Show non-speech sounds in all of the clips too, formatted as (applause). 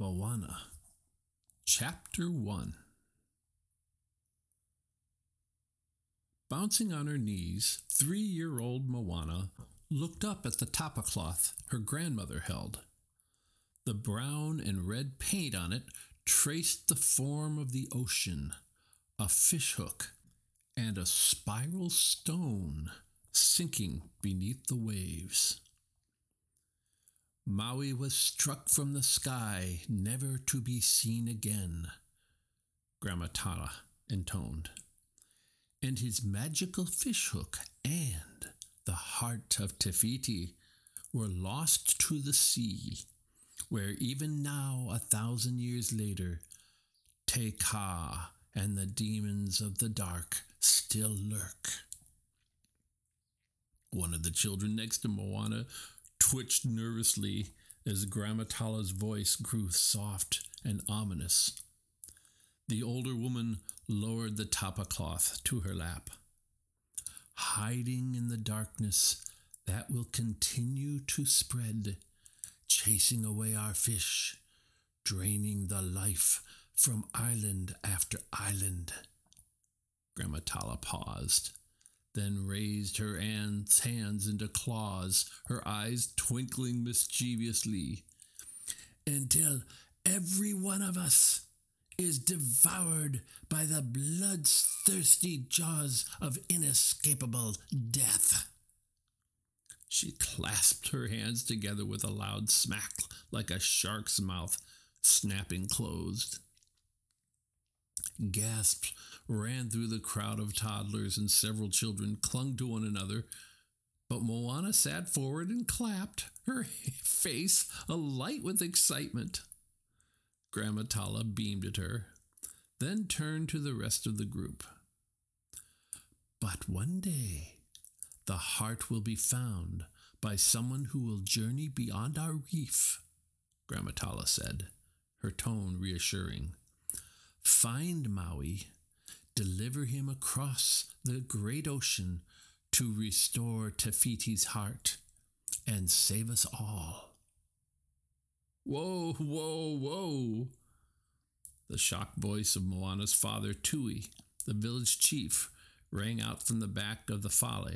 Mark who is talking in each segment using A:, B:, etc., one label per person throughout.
A: Moana, Chapter 1 Bouncing on her knees, three year old Moana looked up at the tapa cloth her grandmother held. The brown and red paint on it traced the form of the ocean, a fishhook, and a spiral stone sinking beneath the waves. Maui was struck from the sky, never to be seen again, Grandma Tala intoned. And his magical fishhook and the heart of Te Fiti were lost to the sea, where even now, a thousand years later, Te Ka and the demons of the dark still lurk. One of the children next to Moana twitched nervously as Grandma Tala's voice grew soft and ominous. The older woman lowered the tapa cloth to her lap. Hiding in the darkness that will continue to spread, chasing away our fish, draining the life from island after island. Grandma Tala paused then raised her aunt's hands into claws, her eyes twinkling mischievously, until every one of us is devoured by the bloodthirsty jaws of inescapable death. She clasped her hands together with a loud smack, like a shark's mouth snapping closed. Gasps ran through the crowd of toddlers, and several children clung to one another. But Moana sat forward and clapped, her (laughs) face alight with excitement. Grandma Tala beamed at her, then turned to the rest of the group. But one day, the heart will be found by someone who will journey beyond our reef, Grandma Tala said, her tone reassuring. Find Maui deliver him across the great ocean to restore Te Fiti's heart and save us all. Whoa, whoa, whoa! The shocked voice of Moana's father, Tui, the village chief, rang out from the back of the fale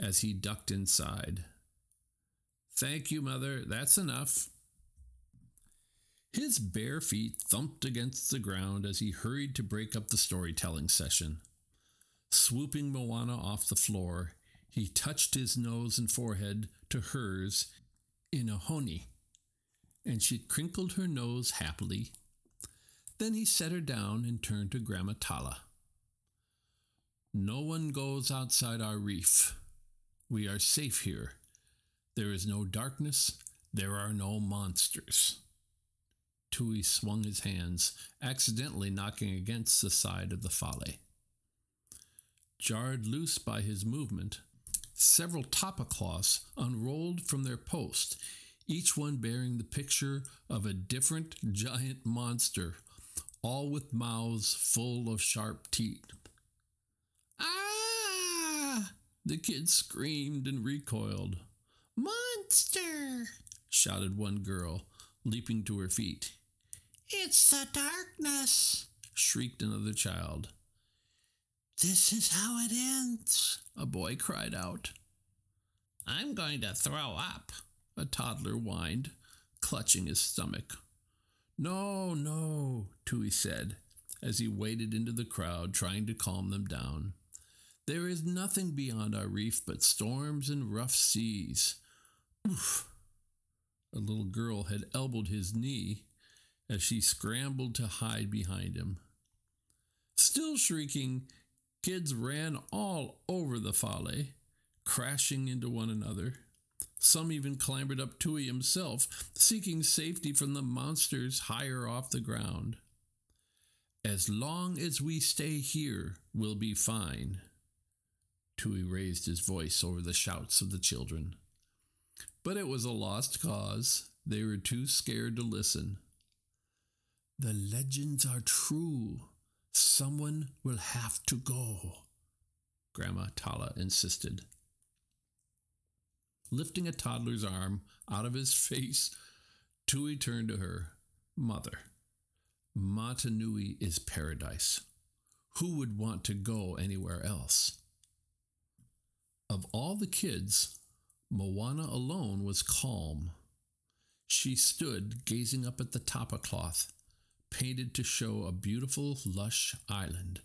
A: as he ducked inside. Thank you, mother. That's enough. His bare feet thumped against the ground as he hurried to break up the storytelling session. Swooping Moana off the floor, he touched his nose and forehead to hers in a honi, and she crinkled her nose happily. Then he set her down and turned to Grandma Tala. No one goes outside our reef. We are safe here. There is no darkness. There are no monsters. Tui swung his hands, accidentally knocking against the side of the fale. Jarred loose by his movement, several tapa cloths unrolled from their post, each one bearing the picture of a different giant monster, all with mouths full of sharp teeth. Ah! The kid screamed and recoiled. Monster! shouted one girl, leaping to her feet. It's the darkness, shrieked another child. This is how it ends, a boy cried out. I'm going to throw up, a toddler whined, clutching his stomach. No, no, Tui said, as he waded into the crowd, trying to calm them down. There is nothing beyond our reef but storms and rough seas. Oof! A little girl had elbowed his knee as she scrambled to hide behind him. Still shrieking, kids ran all over the fale, crashing into one another. Some even clambered up Tui himself, seeking safety from the monsters higher off the ground. As long as we stay here, we'll be fine. Tui raised his voice over the shouts of the children. But it was a lost cause. They were too scared to listen. The legends are true. Someone will have to go, Grandma Tala insisted. Lifting a toddler's arm out of his (laughs) face, Tui turned to her. Mother, Motunui is paradise. Who would want to go anywhere else? Of all the kids, Moana alone was calm. She stood gazing up at the tapa cloth, painted to show a beautiful, lush island,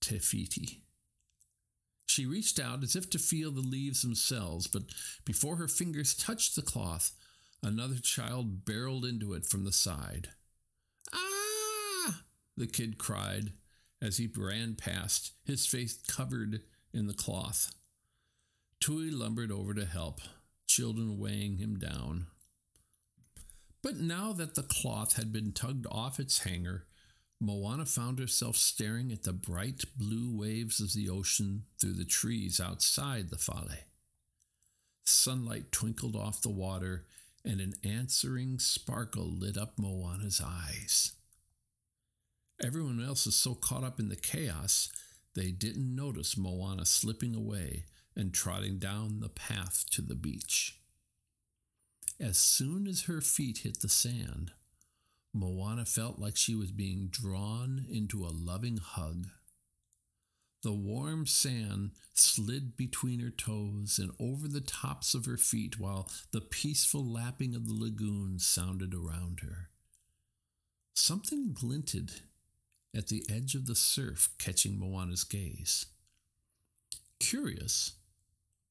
A: Te Fiti. She reached out as if to feel the leaves themselves, but before her fingers touched the cloth, another child barreled into it from the side. Ah! the kid cried as he ran past, his face covered in the cloth. Tui lumbered over to help, children weighing him down. But now that the cloth had been tugged off its hanger, Moana found herself staring at the bright blue waves of the ocean through the trees outside the fale. Sunlight twinkled off the water, and an answering sparkle lit up Moana's eyes. Everyone else was so caught up in the chaos, they didn't notice Moana slipping away and trotting down the path to the beach. As soon as her feet hit the sand, Moana felt like she was being drawn into a loving hug. The warm sand slid between her toes and over the tops of her feet while the peaceful lapping of the lagoon sounded around her. Something glinted at the edge of the surf, catching Moana's gaze. Curious,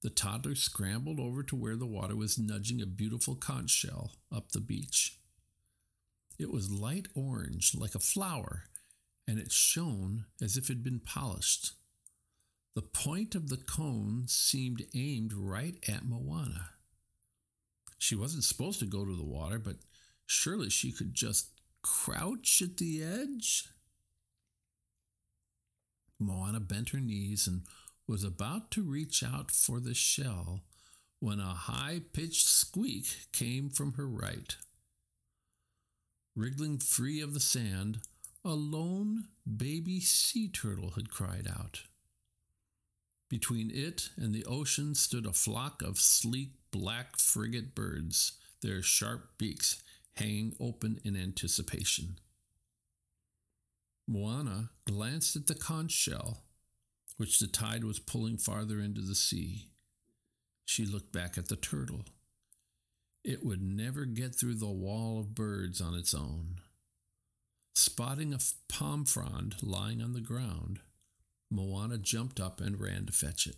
A: the toddler scrambled over to where the water was nudging a beautiful conch shell up the beach. It was light orange, like a flower, and it shone as if it had been polished. The point of the cone seemed aimed right at Moana. She wasn't supposed to go to the water, but surely she could just crouch at the edge? Moana bent her knees and was about to reach out for the shell when a high pitched squeak came from her right. Wriggling free of the sand, a lone baby sea turtle had cried out. Between it and the ocean stood a flock of sleek black frigate birds, their sharp beaks hanging open in anticipation. Moana glanced at the conch shell, which the tide was pulling farther into the sea. She looked back at the turtle. It would never get through the wall of birds on its own. Spotting a palm frond lying on the ground, Moana jumped up and ran to fetch it.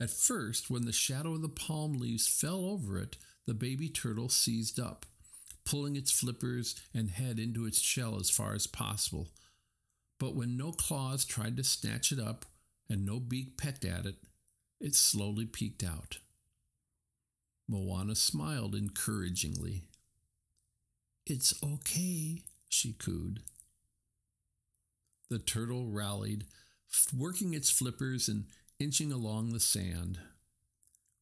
A: At first, when the shadow of the palm leaves fell over it, the baby turtle seized up pulling its flippers and head into its shell as far as possible. But when no claws tried to snatch it up and no beak pecked at it, it slowly peeked out. Moana smiled encouragingly. It's okay, she cooed. The turtle rallied, working its flippers and inching along the sand.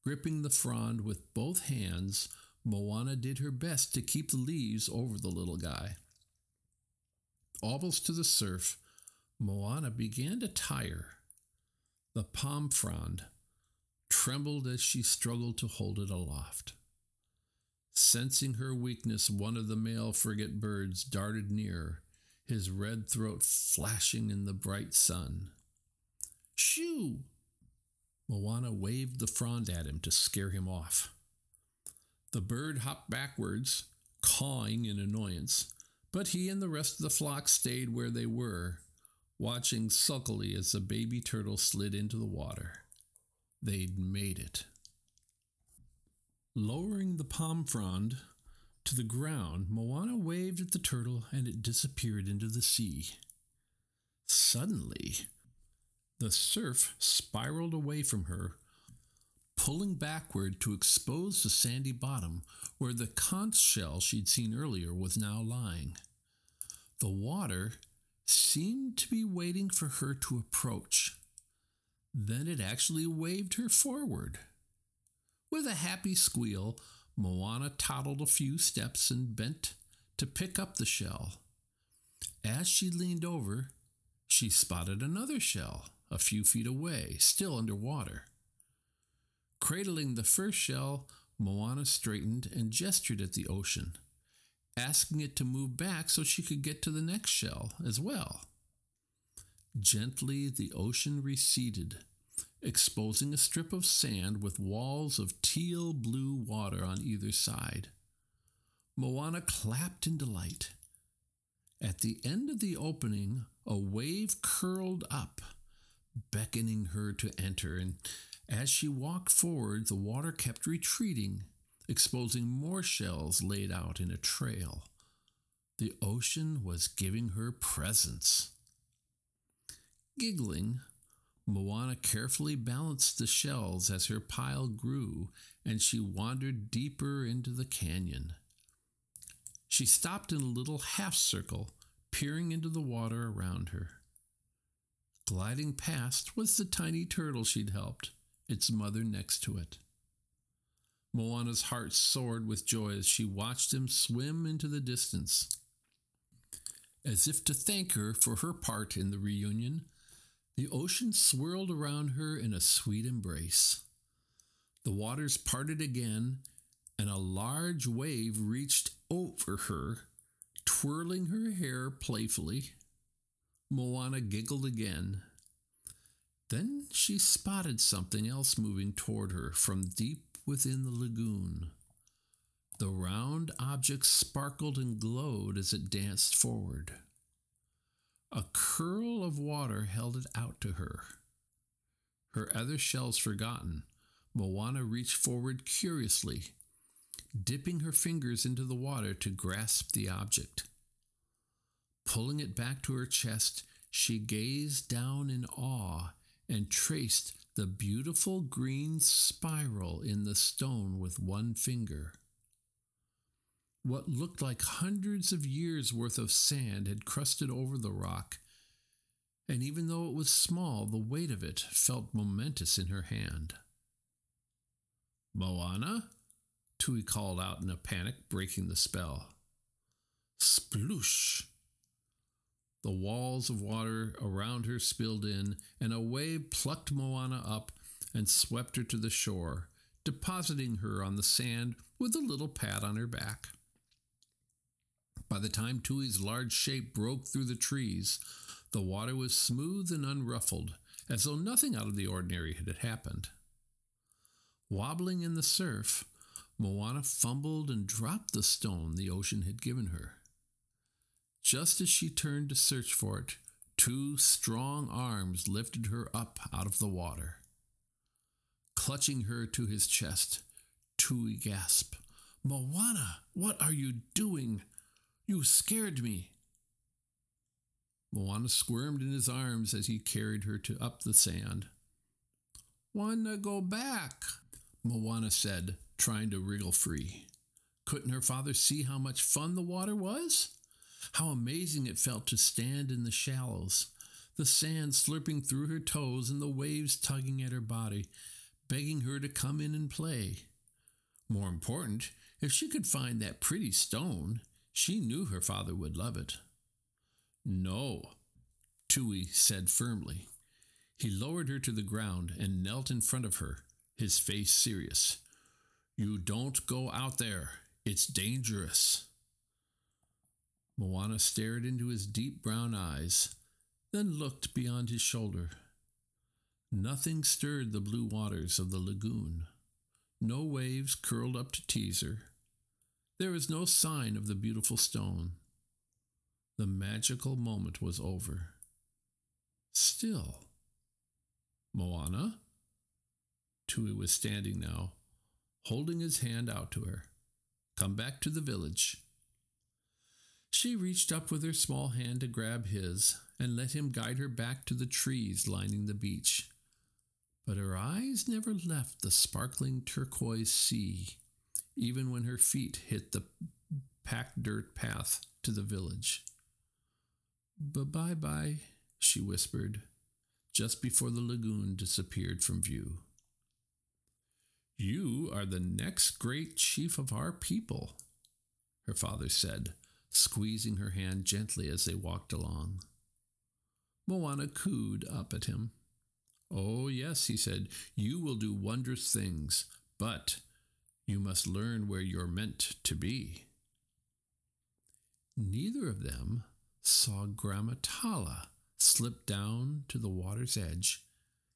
A: Gripping the frond with both hands, Moana did her best to keep the leaves over the little guy. Almost to the surf, Moana began to tire. The palm frond trembled as she struggled to hold it aloft. Sensing her weakness, one of the male frigate birds darted near, his red throat flashing in the bright sun. Shoo! Moana waved the frond at him to scare him off. The bird hopped backwards, cawing in annoyance, but he and the rest of the flock stayed where they were, watching sulkily as the baby turtle slid into the water. They'd made it. Lowering the palm frond to the ground, Moana waved at the turtle and it disappeared into the sea. Suddenly, the surf spiraled away from her pulling backward to expose the sandy bottom where the conch shell she'd seen earlier was now lying. The water seemed to be waiting for her to approach. Then it actually waved her forward. With a happy squeal, Moana toddled a few steps and bent to pick up the shell. As she leaned over, she spotted another shell a few feet away, still under water. Cradling the first shell, Moana straightened and gestured at the ocean. Asking it to move back so she could get to the next shell as well. Gently, the ocean receded, exposing a strip of sand with walls of teal blue water on either side. Moana clapped in delight. At the end of the opening, a wave curled up, beckoning her to enter, and as she walked forward, the water kept retreating, exposing more shells laid out in a trail. The ocean was giving her presents. Giggling, Moana carefully balanced the shells as her pile grew and she wandered deeper into the canyon. She stopped in a little half circle, peering into the water around her. Gliding past was the tiny turtle she'd helped, its mother next to it. Moana's heart soared with joy as she watched him swim into the distance. As if to thank her for her part in the reunion, the ocean swirled around her in a sweet embrace. The waters parted again, and a large wave reached over her, twirling her hair playfully. Moana giggled again. Then she spotted something else moving toward her from deep within the lagoon. The round object sparkled and glowed as it danced forward. A curl of water held it out to her. Her other shells forgotten, Moana reached forward curiously, dipping her fingers into the water to grasp the object. Pulling it back to her chest, she gazed down in awe and traced the beautiful green spiral in the stone with one finger. What looked like hundreds of years' worth of sand had crusted over the rock, and even though it was small, the weight of it felt momentous in her hand. Moana? Tui called out in a panic, breaking the spell. Sploosh! The walls of water around her spilled in, and a wave plucked Moana up and swept her to the shore, depositing her on the sand with a little pat on her back. By the time Tui's large shape broke through the trees, the water was smooth and unruffled, as though nothing out of the ordinary had happened. Wobbling in the surf, Moana fumbled and dropped the stone the ocean had given her. Just as she turned to search for it, two strong arms lifted her up out of the water. Clutching her to his chest, Tui gasped, Moana, what are you doing? You scared me. Moana squirmed in his arms as he carried her to up the sand. Wanna go back, Moana said, trying to wriggle free. Couldn't her father see how much fun the water was? How amazing it felt to stand in the shallows, the sand slurping through her toes and the waves tugging at her body, begging her to come in and play. More important, if she could find that pretty stone, she knew her father would love it. No, Tui said firmly. He lowered her to the ground and knelt in front of her, his face serious. You don't go out there. It's dangerous. Moana stared into his deep brown eyes, then looked beyond his shoulder. Nothing stirred the blue waters of the lagoon. No waves curled up to tease her. There was no sign of the beautiful stone. The magical moment was over. Still, Moana? Tui was standing now, holding his hand out to her. Come back to the village. She reached up with her small hand to grab his and let him guide her back to the trees lining the beach. But her eyes never left the sparkling turquoise sea even when her feet hit the packed dirt path to the village. Bye bye, she whispered, just before the lagoon disappeared from view. You are the next great chief of our people, her father said, squeezing her hand gently as they walked along. Moana cooed up at him. Oh, yes, he said, you will do wondrous things, but you must learn where you're meant to be. Neither of them saw Gramma Tala slip down to the water's edge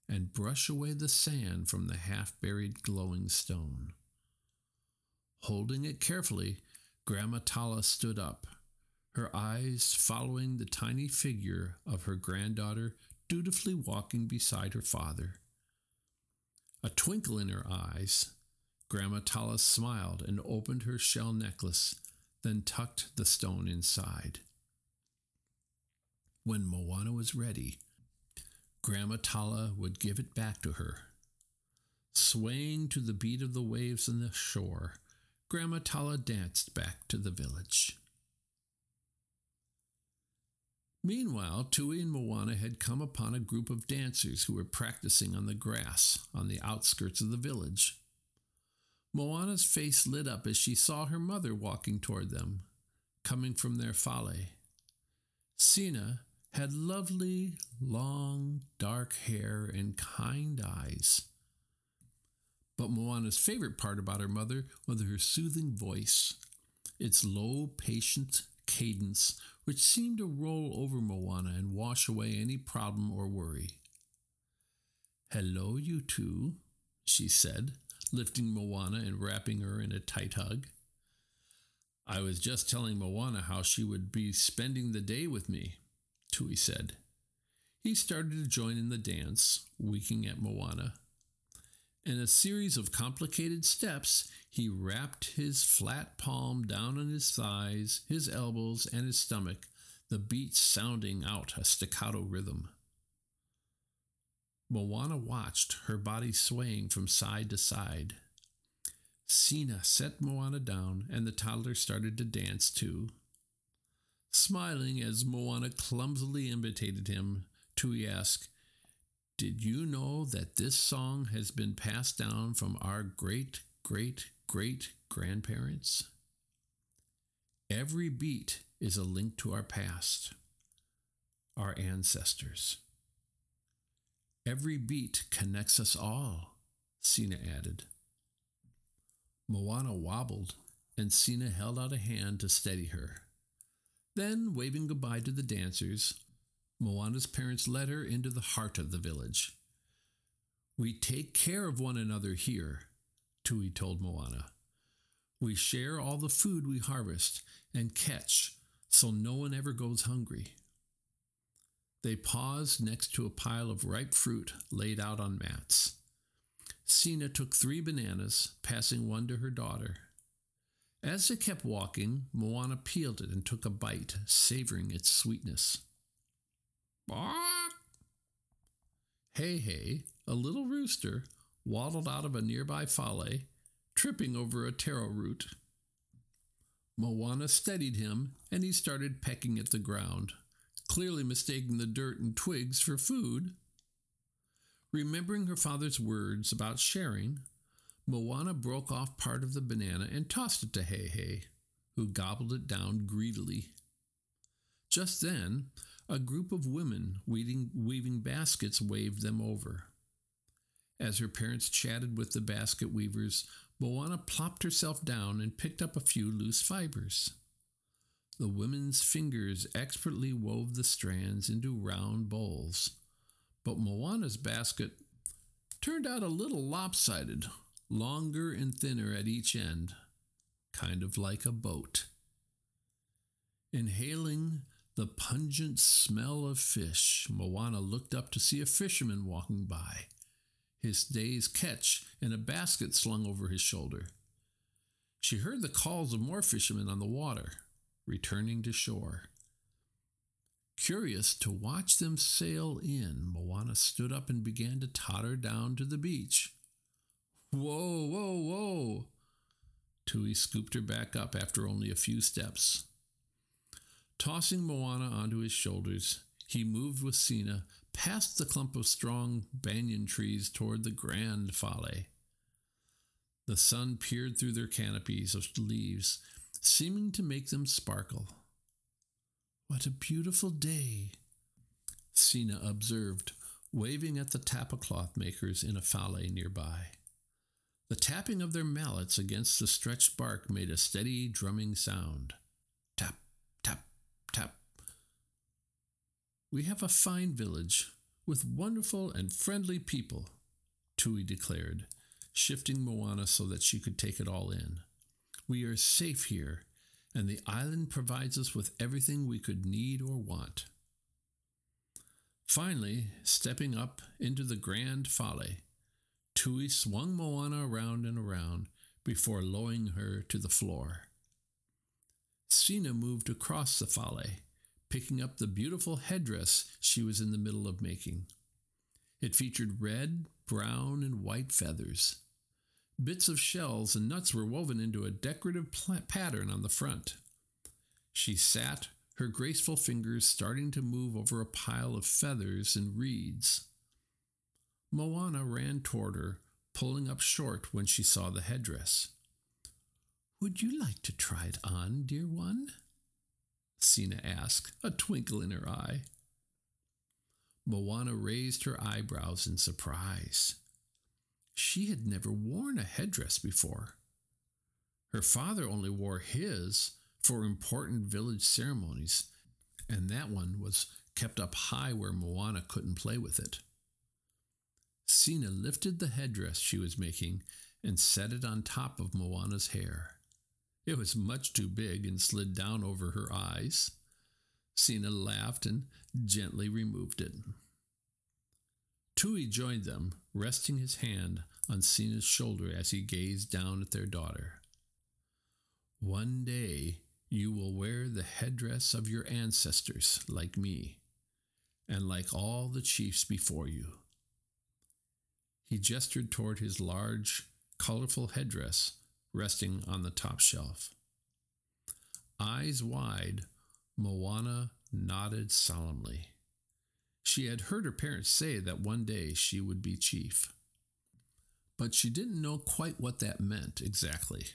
A: and brush away the sand from the half buried glowing stone. Holding it carefully, Gramma Tala stood up, her eyes following the tiny figure of her granddaughter dutifully walking beside her father. A twinkle in her eyes, Gramma Tala smiled and opened her shell necklace, then tucked the stone inside. When Moana was ready, Gramma Tala would give it back to her. Swaying to the beat of the waves on the shore, Gramma Tala danced back to the village. Meanwhile, Tui and Moana had come upon a group of dancers who were practicing on the grass on the outskirts of the village. Moana's face lit up as she saw her mother walking toward them, coming from their fale. Sina had lovely, long, dark hair and kind eyes. But Moana's favorite part about her mother was her soothing voice, its low, patient cadence, which seemed to roll over Moana and wash away any problem or worry. Hello, you two, she said, lifting Moana and wrapping her in a tight hug. I was just telling Moana how she would be spending the day with me, Tui said. He started to join in the dance, winking at Moana. In a series of complicated steps, he wrapped his flat palm down on his thighs, his elbows, and his stomach, the beats sounding out a staccato rhythm. Moana watched, her body swaying from side to side. Sina set Moana down, and the toddler started to dance too. Smiling as Moana clumsily imitated him, Tui asked, Did you know that this song has been passed down from our great, great, great grandparents? Every beat is a link to our past, our ancestors. Every beat connects us all, Sina added. Moana wobbled, and Sina held out a hand to steady her. Then, waving goodbye to the dancers, Moana's parents led her into the heart of the village. We take care of one another here, Tui told Moana. We share all the food we harvest and catch so no one ever goes hungry. They paused next to a pile of ripe fruit laid out on mats. Sina took three bananas, passing one to her daughter. As they kept walking, Moana peeled it and took a bite, savoring its sweetness. Heihei, a little rooster, waddled out of a nearby fale, tripping over a taro root. Moana steadied him, and he started pecking at the ground, clearly mistaking the dirt and twigs for food. Remembering her father's words about sharing, Moana broke off part of the banana and tossed it to Heihei, who gobbled it down greedily. Just then, a group of women weaving, weaving baskets waved them over. As her parents chatted with the basket weavers, Moana plopped herself down and picked up a few loose fibers. The women's fingers expertly wove the strands into round bowls, but Moana's basket turned out a little lopsided, longer and thinner at each end, kind of like a boat. Inhaling the pungent smell of fish, Moana looked up to see a fisherman walking by his day's catch in a basket slung over his shoulder. She heard the calls of more fishermen on the water, returning to shore. Curious to watch them sail in, Moana stood up and began to totter down to the beach. Whoa, whoa, whoa! Tui scooped her back up after only a few steps. Tossing Moana onto his shoulders, he moved with Sina past the clump of strong banyan trees toward the grand fale. The sun peered through their canopies of leaves, seeming to make them sparkle. What a beautiful day, Sina observed, waving at the tapacloth makers in a fale nearby. The tapping of their mallets against the stretched bark made a steady drumming sound. We have a fine village with wonderful and friendly people, Tui declared, shifting Moana so that she could take it all in. We are safe here, and the island provides us with everything we could need or want. Finally, stepping up into the grand fale, Tui swung Moana around and around before lowering her to the floor. Sina moved across the fale, picking up the beautiful headdress she was in the middle of making. It featured red, brown, and white feathers. Bits of shells and nuts were woven into a decorative pattern on the front. She sat, her graceful fingers starting to move over a pile of feathers and reeds. Moana ran toward her, pulling up short when she saw the headdress. Would you like to try it on, dear one? Sina asked, a twinkle in her eye. Moana raised her eyebrows in surprise. She had never worn a headdress before. Her father only wore his for important village ceremonies, and that one was kept up high where Moana couldn't play with it. Sina lifted the headdress she was making and set it on top of Moana's hair. It was much too big and slid down over her eyes. Sina laughed and gently removed it. Tui joined them, resting his hand on Sina's shoulder as he gazed down at their daughter. One day you will wear the headdress of your ancestors, like me, and like all the chiefs before you. He gestured toward his large, colorful headdress resting on the top shelf. Eyes wide, Moana nodded solemnly. She had heard her parents say that one day she would be chief. But she didn't know quite what that meant exactly.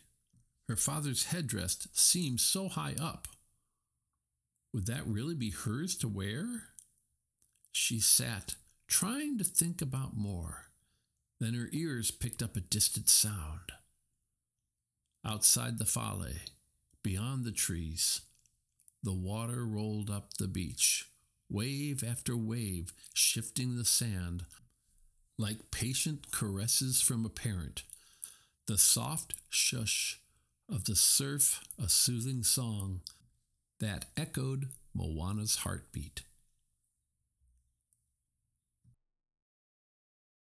A: Her father's headdress seemed so high up. Would that really be hers to wear? She sat, trying to think about more. Then her ears picked up a distant sound. Outside the fale, beyond the trees, the water rolled up the beach, wave after wave, shifting the sand like patient caresses from a parent. The soft shush of the surf, a soothing song that echoed Moana's heartbeat.